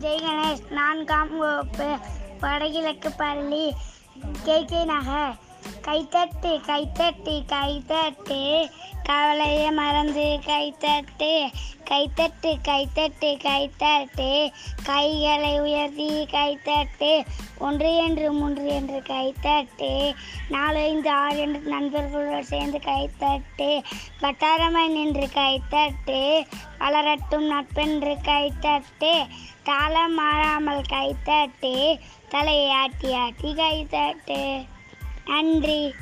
ஜெய் கணேஷ் நான்காம் வகுப்பு வடகிழக்கு பள்ளி. கே. கே. நகர். கைத்தட்டு கைத்தட்டு கைத்தட்டு. கவலையை மறந்து கைத்தட்டு கைத்தட்டு கைத்தட்டு கைத்தட்டு. கைகளை உயர்த்தி கைத்தட்டு ஒன்று என்று மூன்று என்று கைத்தட்டு. நாலு ஐந்து ஆறு என்று நண்பர்களுடன் சேர்ந்து கைத்தட்டு. வட்டாரமாய் நின்று கைத்தட்டு. வளரட்டும் நட்பென்று கைத்தட்டு தாளம் மாறாமல் கைத்தட்டு தலையை ஆட்டி ஆட்டி கைத்தட்டு நன்றி.